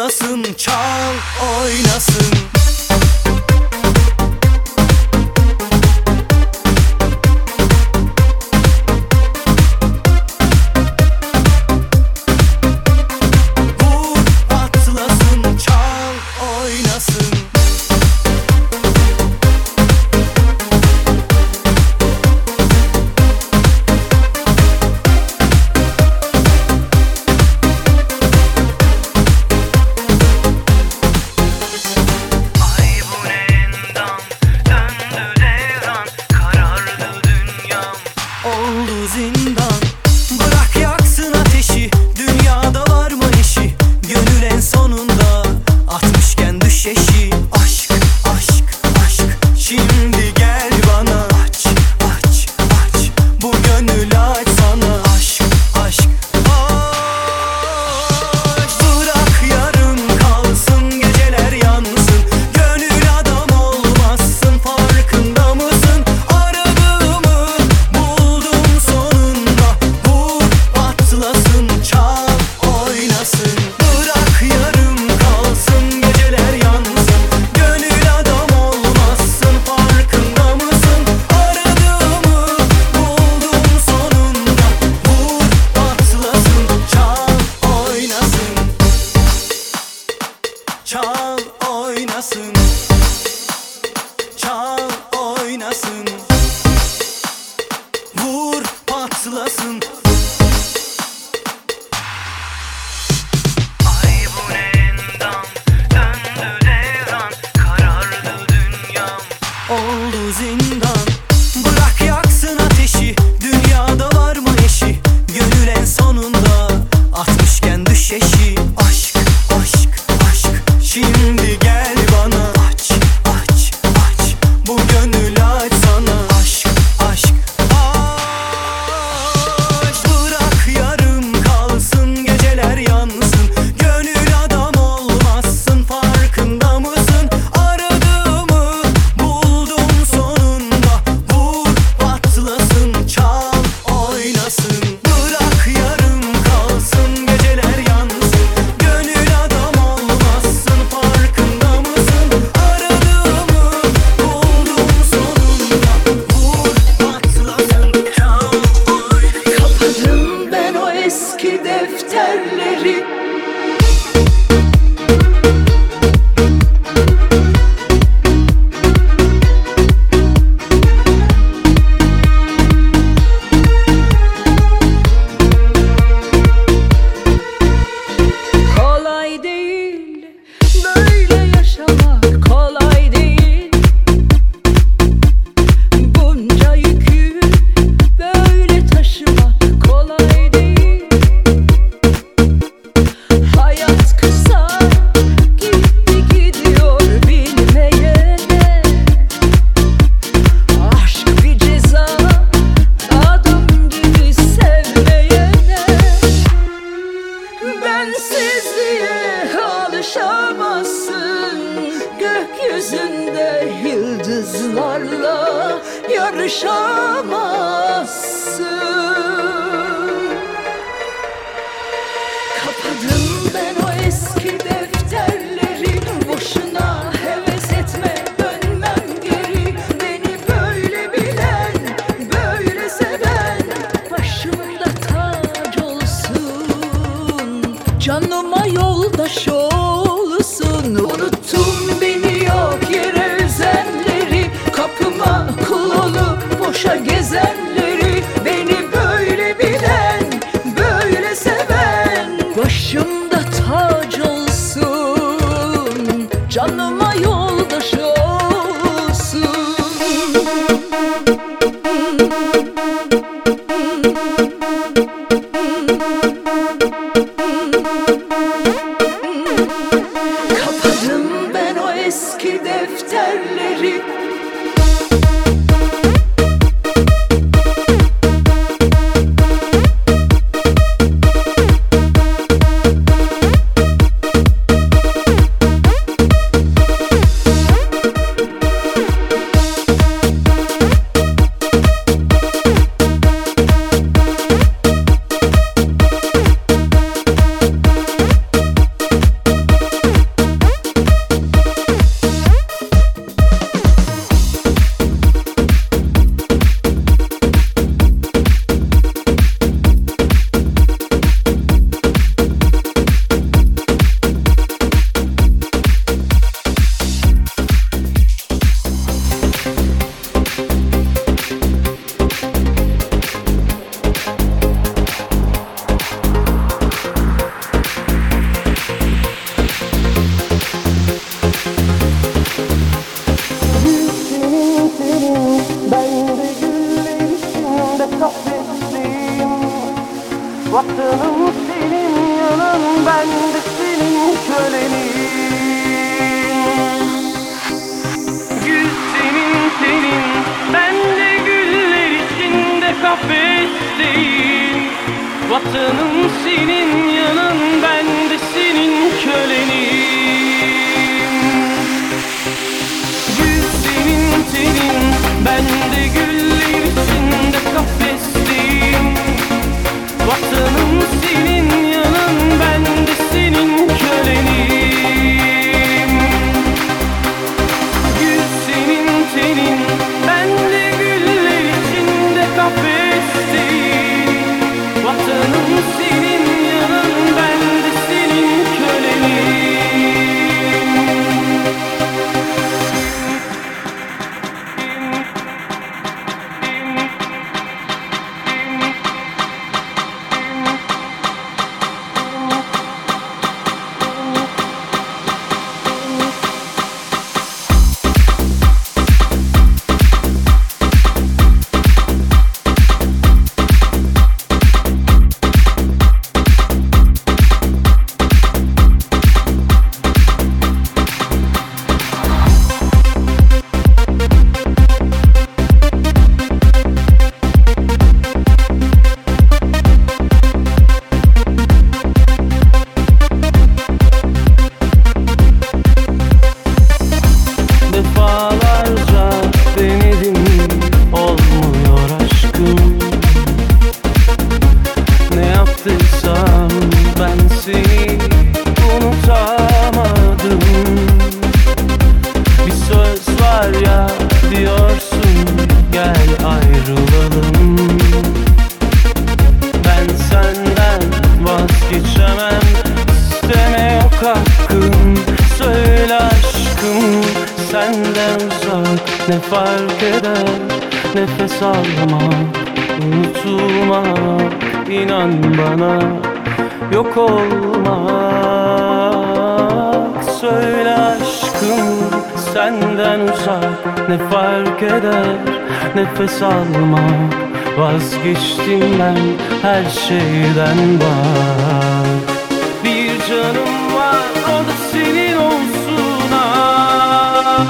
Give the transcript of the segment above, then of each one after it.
patlasın çal oynasın eder nefes almak Vazgeçtim ben her şeyden bak Bir canım var o da senin olsun ah.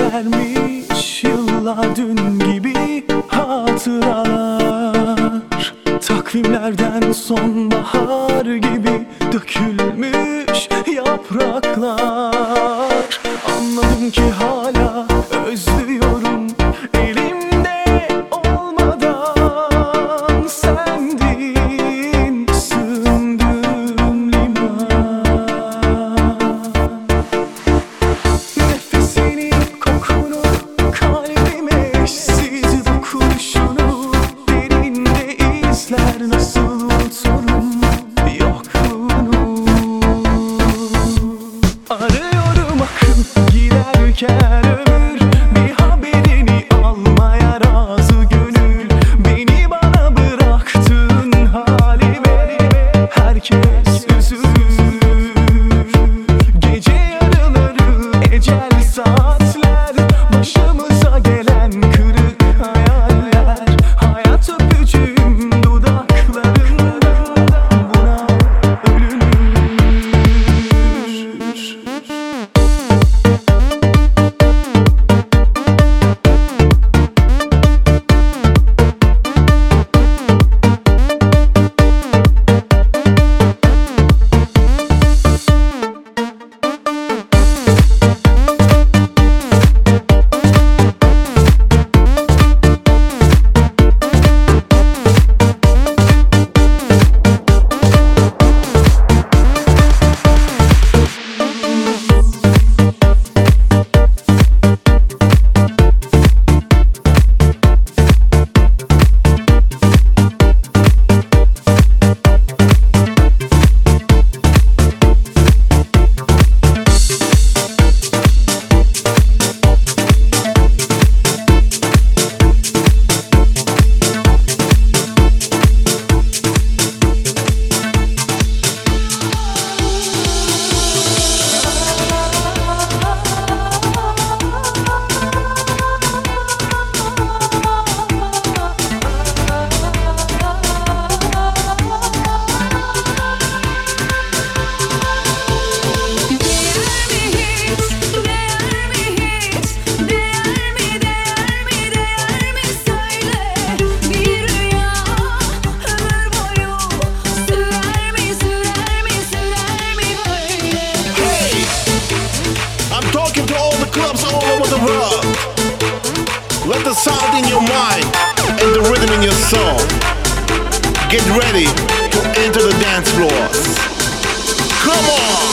vermiş Yıllar dün gibi hatıralar. Takvimlerden sonbahar gibi Dökülmüş yapraklar. Anladım ki hala get ready to enter the dance floor. Come on!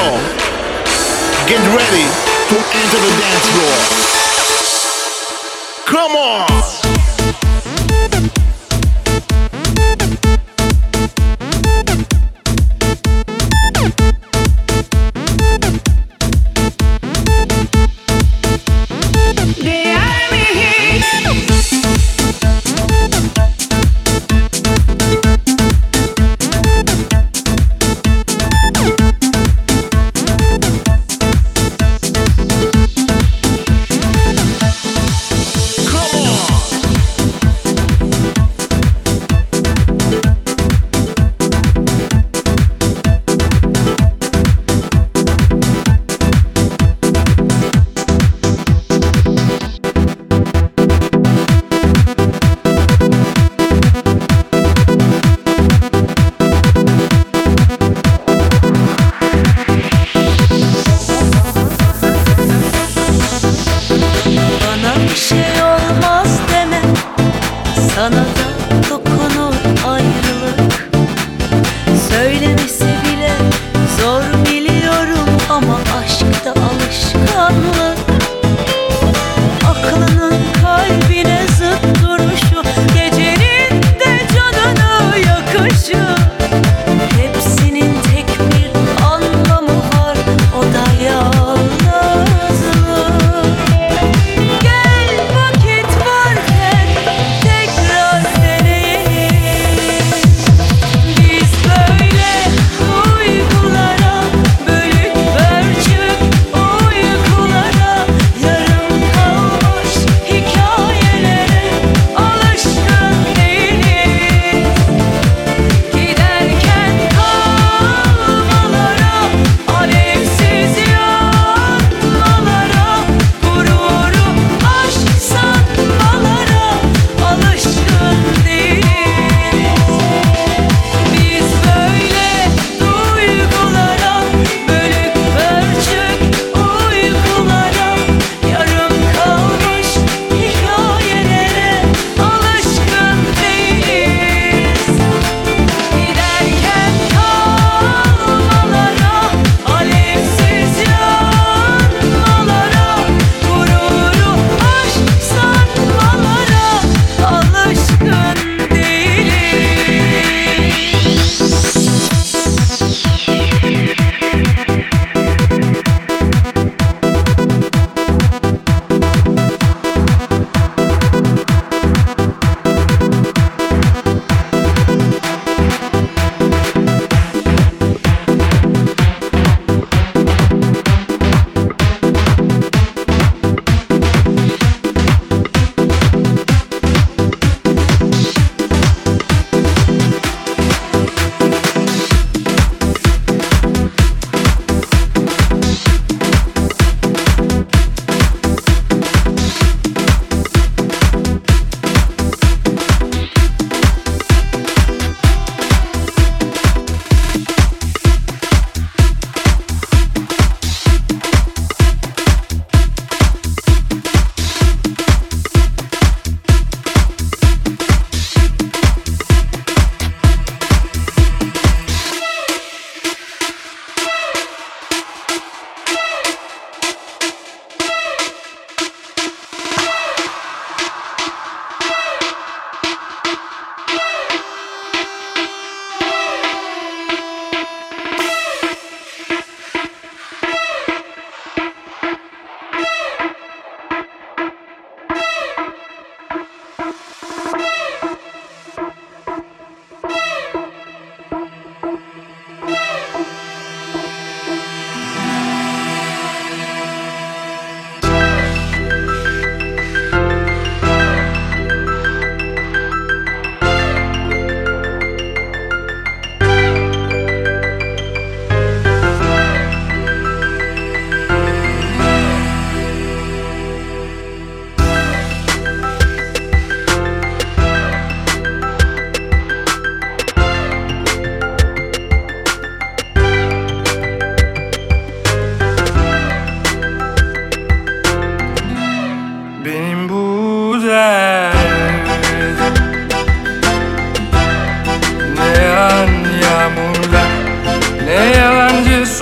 Get ready to enter the dance floor. Come on!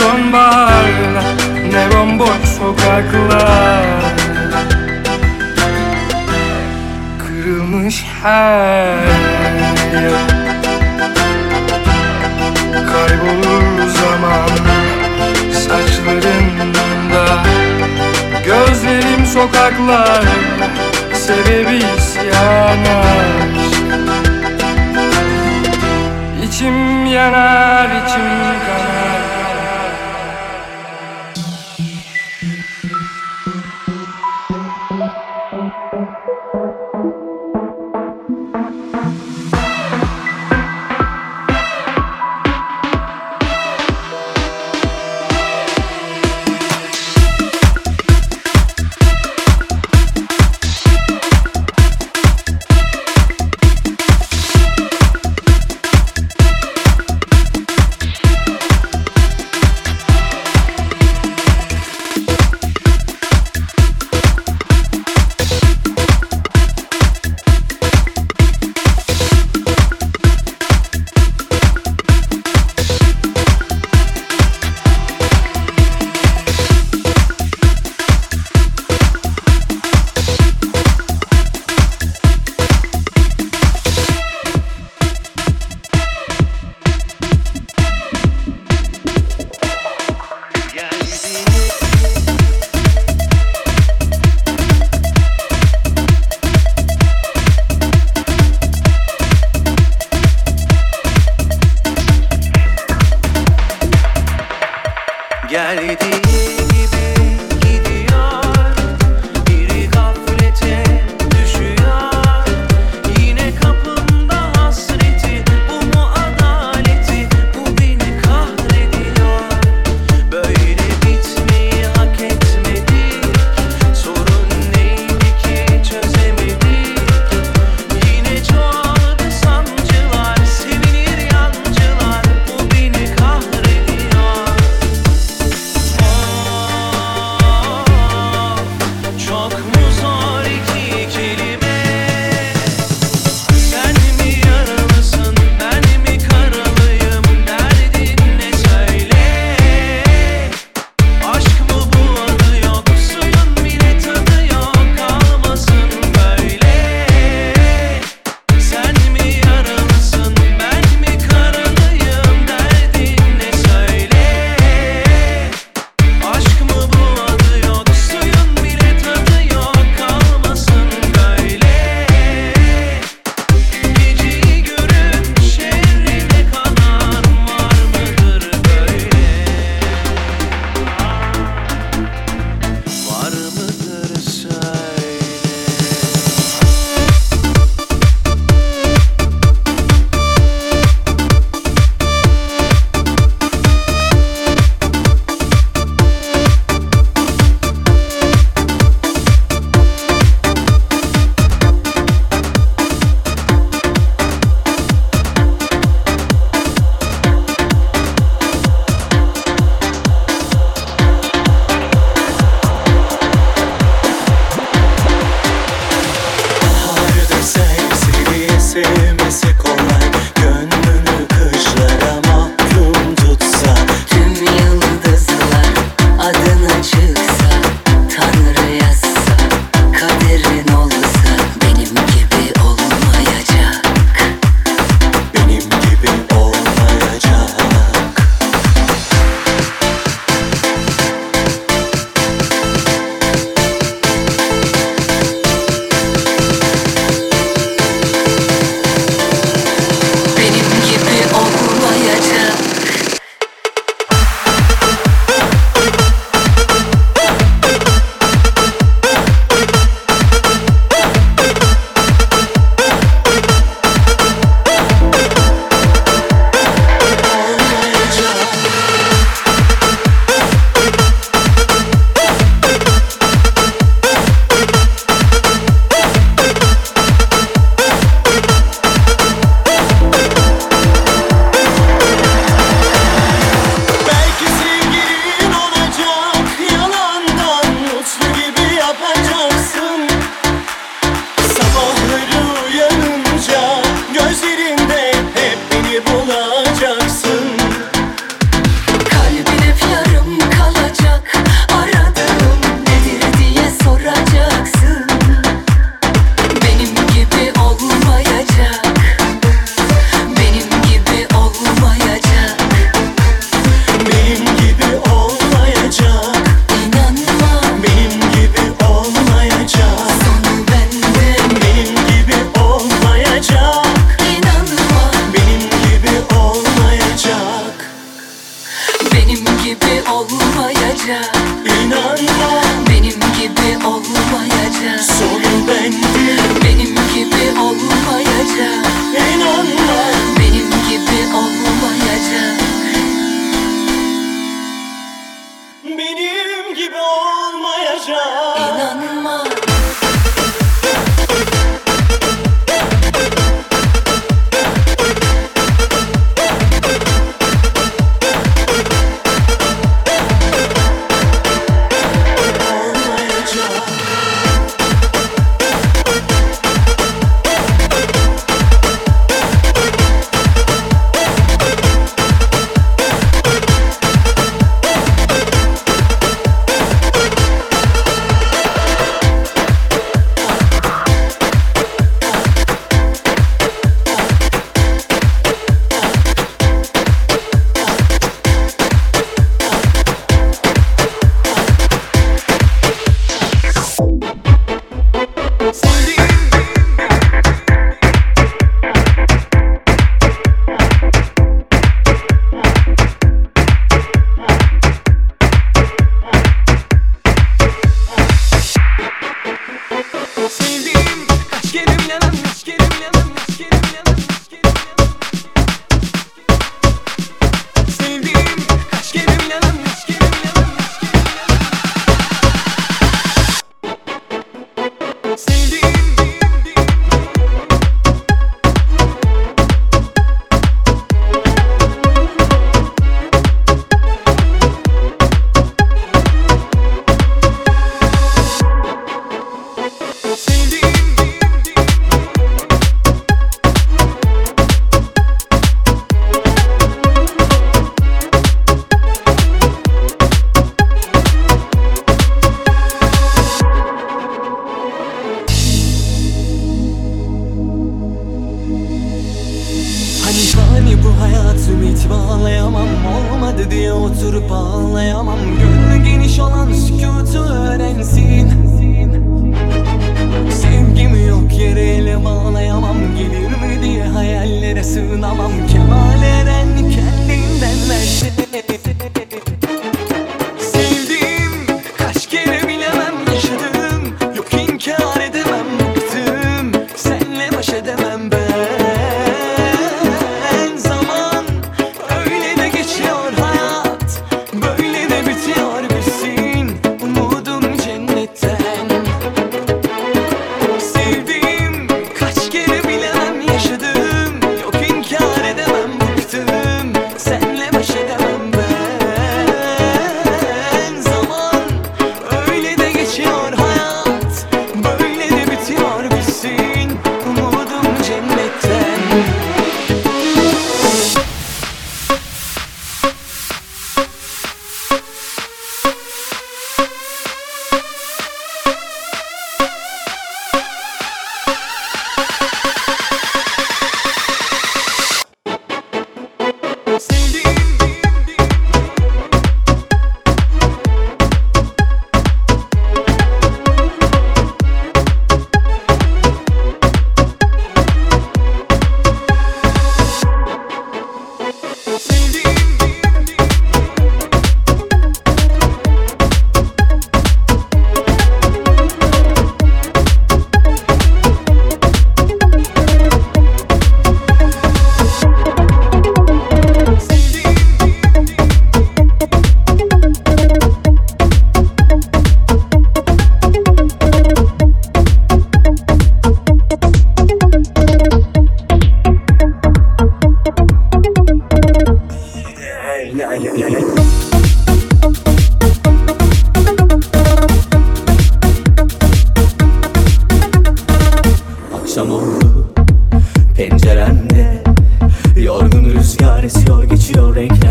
sonbaharda Ne bomboş sokaklar. Kırılmış her yer. Kaybolur zaman saçlarında. Gözlerim sokaklar Sebebi isyan İçim yanar, içim kanar.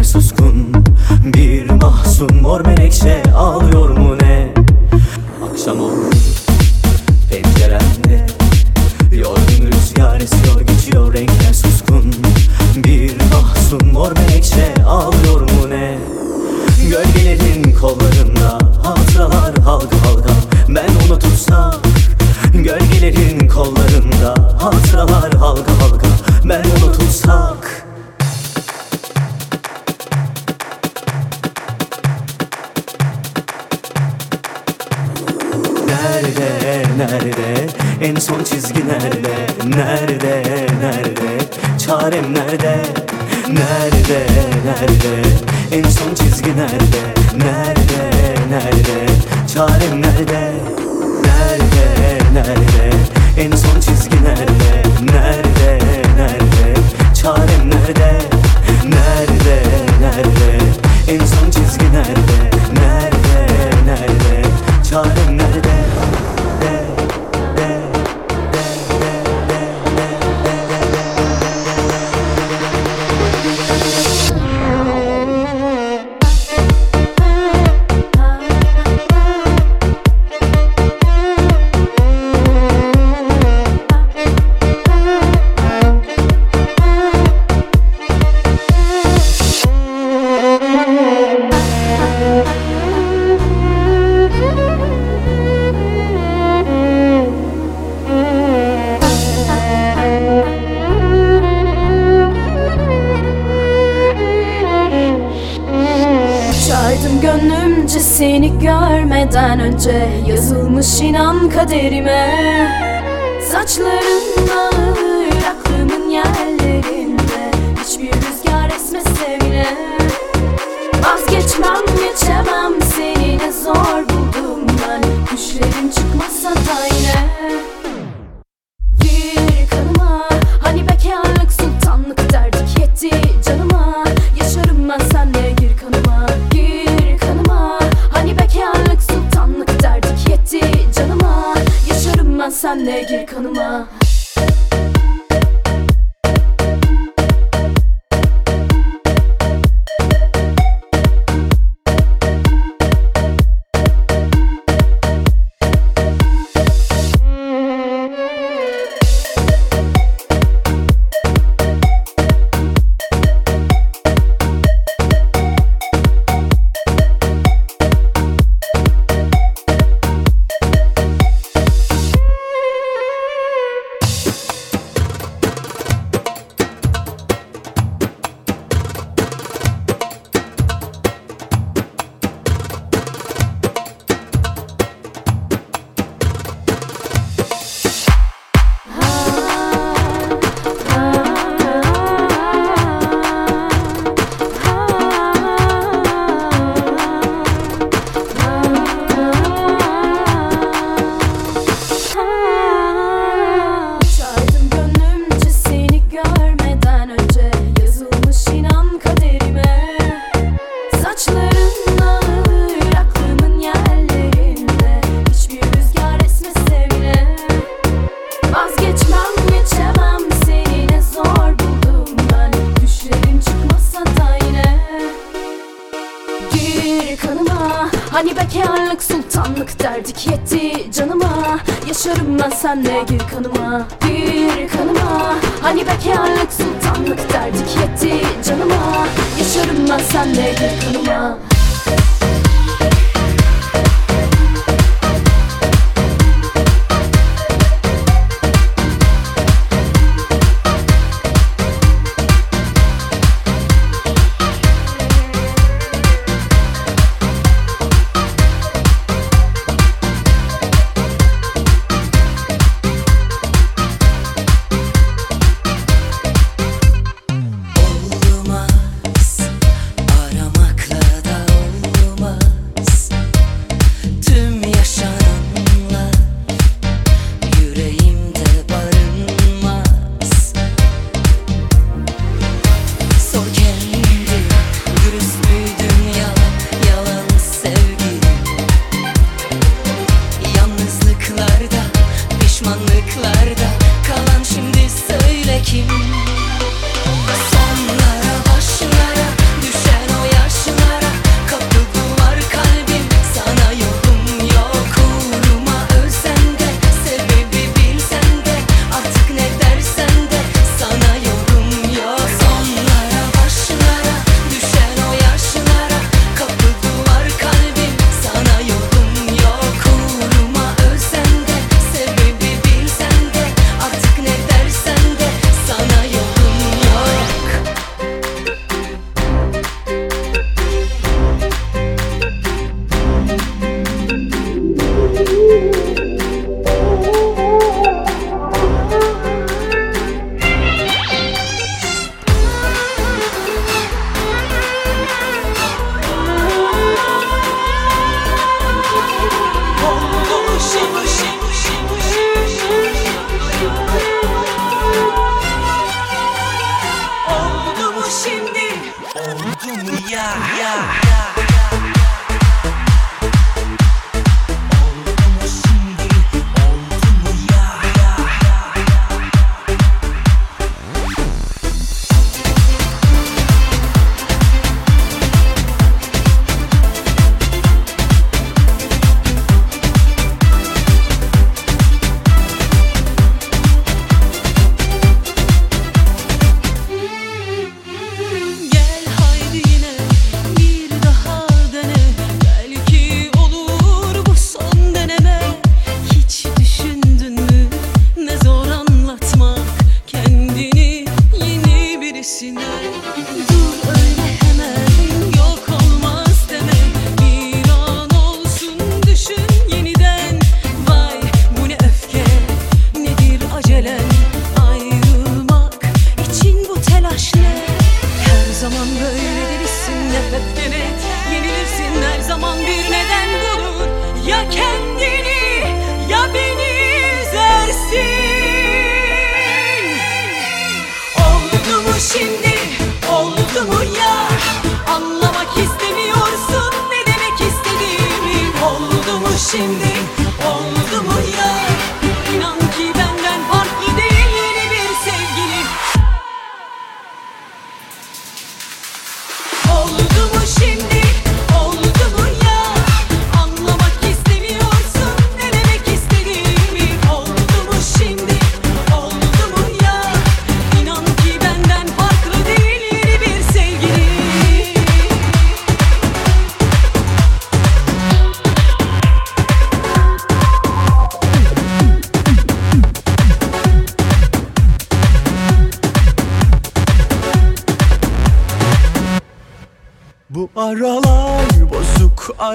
suskun. Bir mahzun mor menekşe ağlıyor mu ne? Akşam olur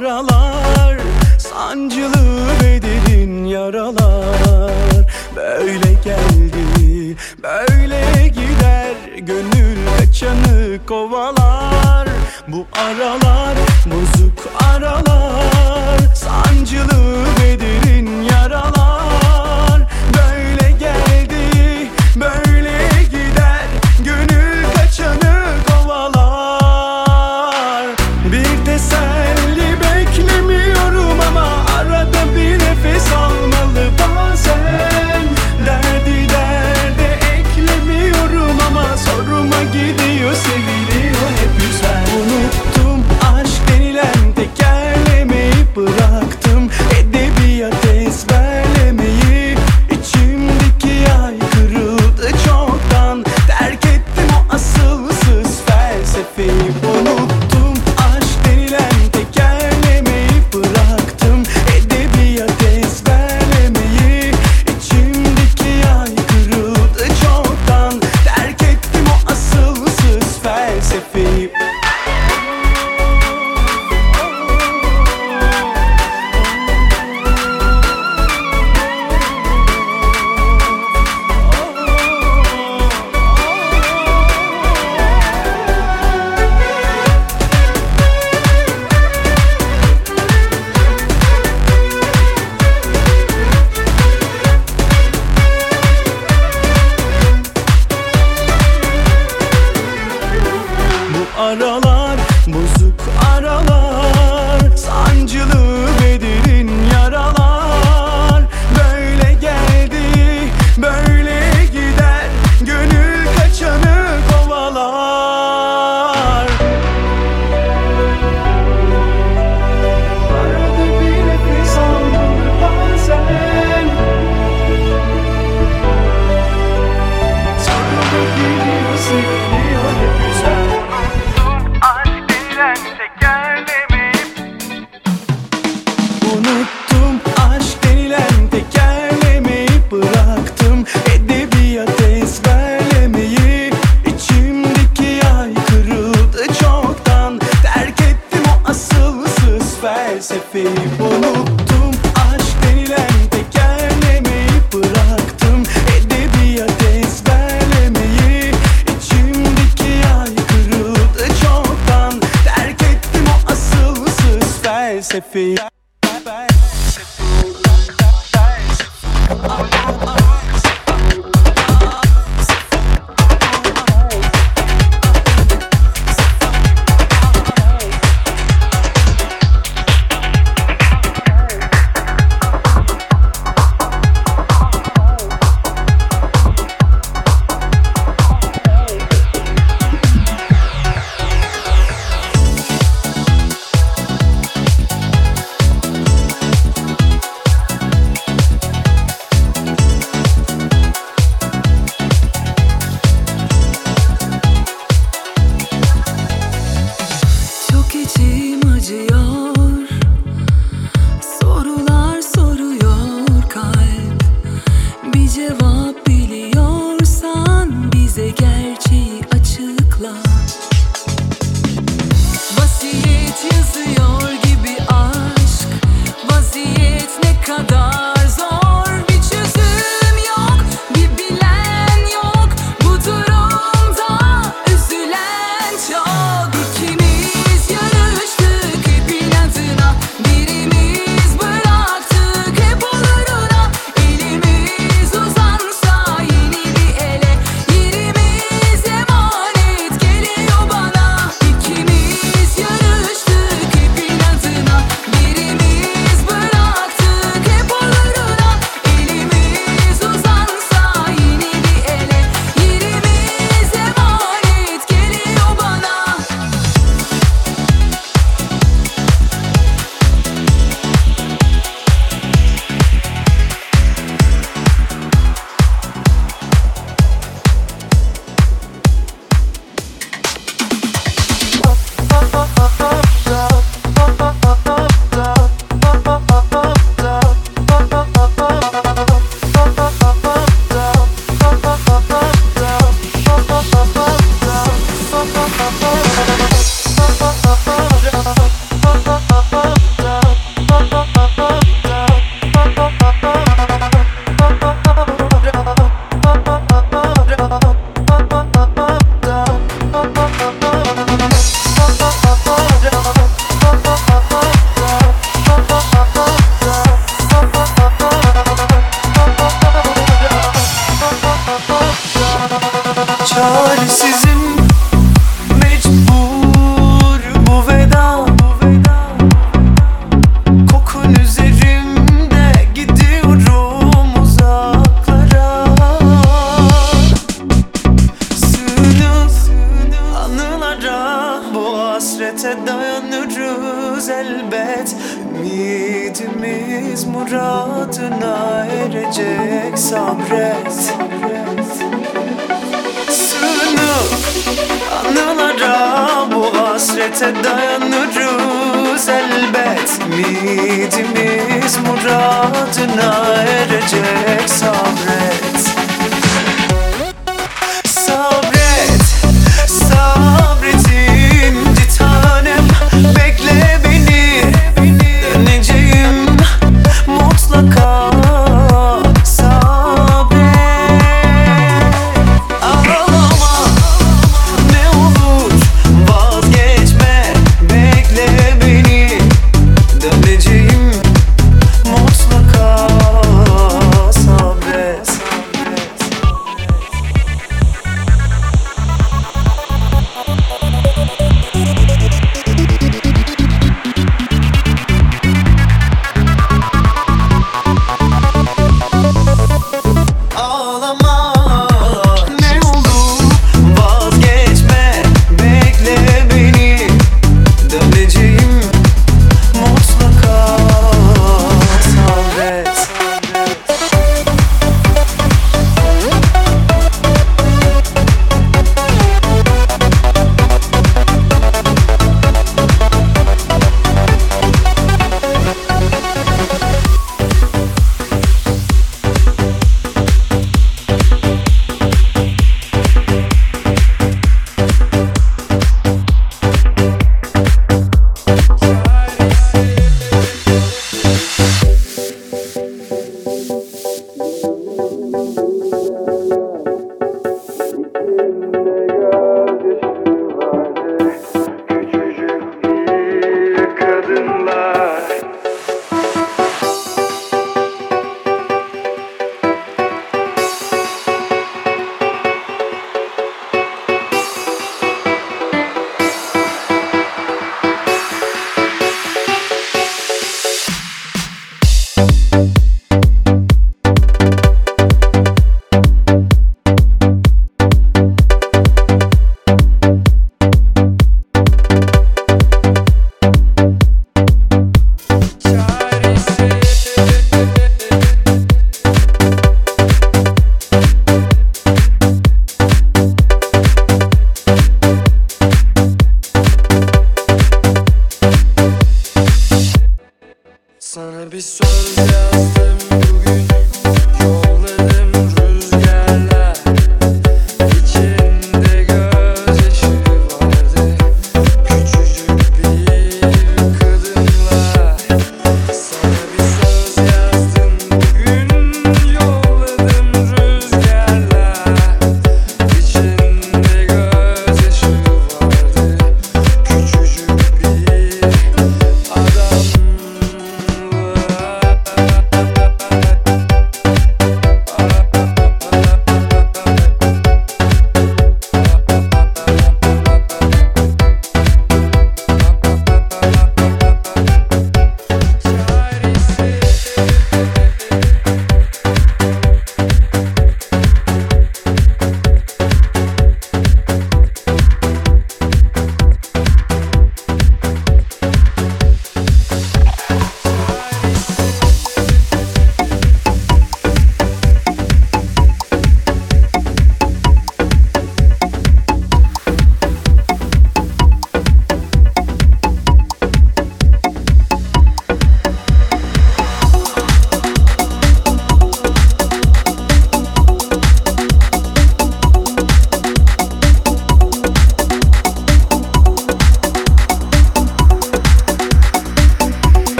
bozuk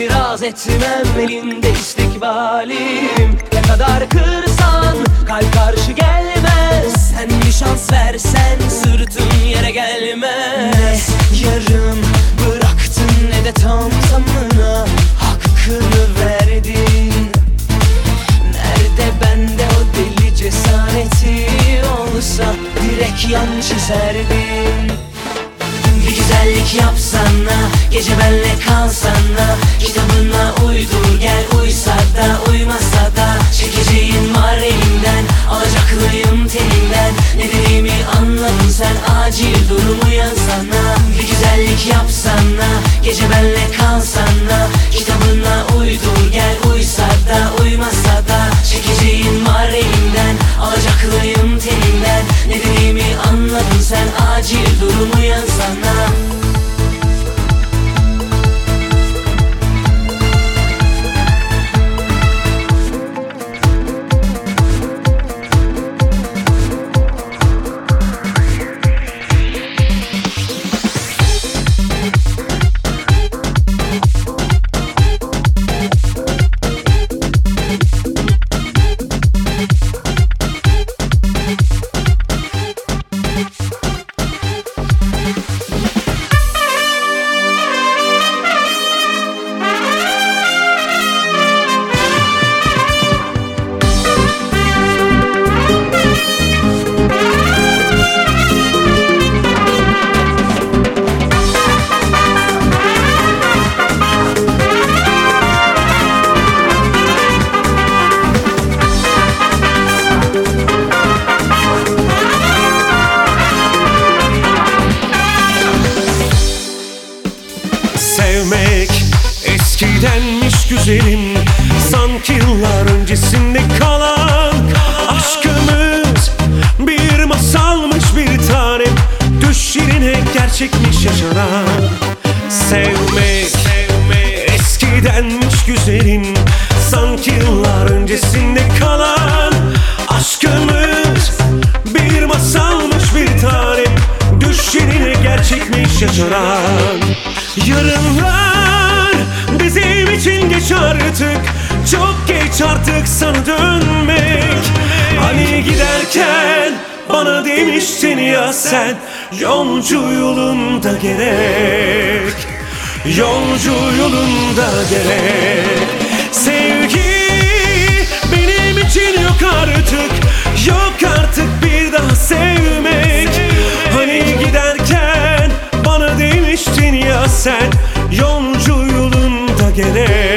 İtiraz etmem elinde istikbalim Ne kadar kırsan kalp karşı gelmez. Sen bir şans versen sırtın yere gelmez. Ne yarım bıraktın ne de tam tamına Hakkını verdin. Nerede bende o deli cesareti olsa Direkt yan çizerdin güzellik yapsana Gece benle kalsana Kitabına uydur gel uysa da uymasa da Çekeceğin var elimden Alacaklıyım teninden Ne dediğimi anladın sen Acil durumu yazsana Bir güzellik yapsana Gece benle kalsana Kitabına uydur gel uysa da uymasa da Çekeceğin var elimden Alacaklıyım telinden. Ne dediğimi anladın sen acil durum uyansana Sevmek yaşanan Yarınlar bizim için geç artık. Çok geç artık sana dönmek. Hani giderken bana demiştin ya sen Yolcu yolunda gerek. Yolcu yolunda gerek. Sevgi benim için yok artık. Yok artık bir daha sevmek. Hani giderken demiştin ya sen? Yolcu yolunda gerek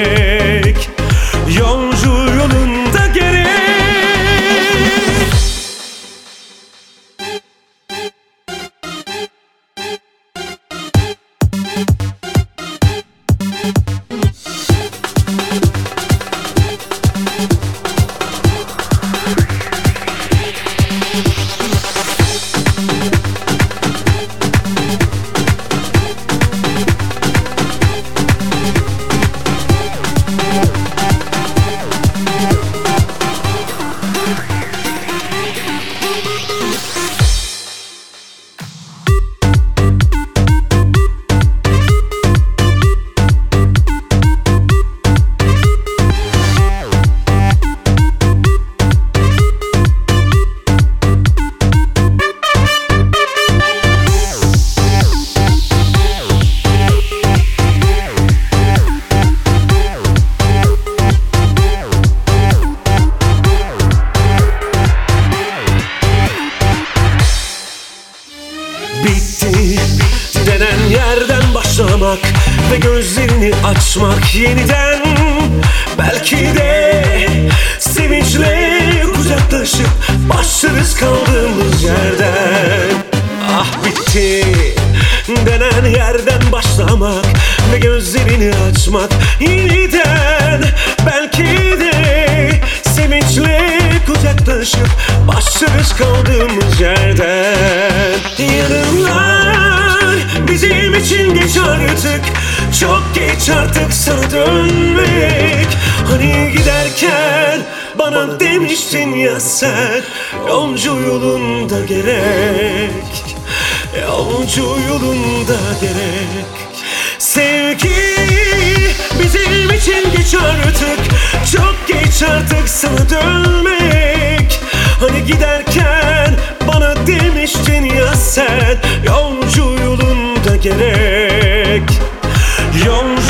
yolunda gerek. Yolcu yolunda gerek. Sevgi bizim için geç artık. Çok geç artık sana dönmek. Hani giderken bana demiştin ya sen Yolcu yolunda gerek. Yolcu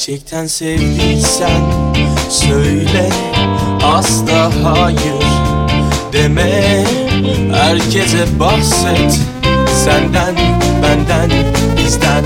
Gerçekten sevdiysen söyle asla hayır deme. Herkese bahset senden, benden, bizden.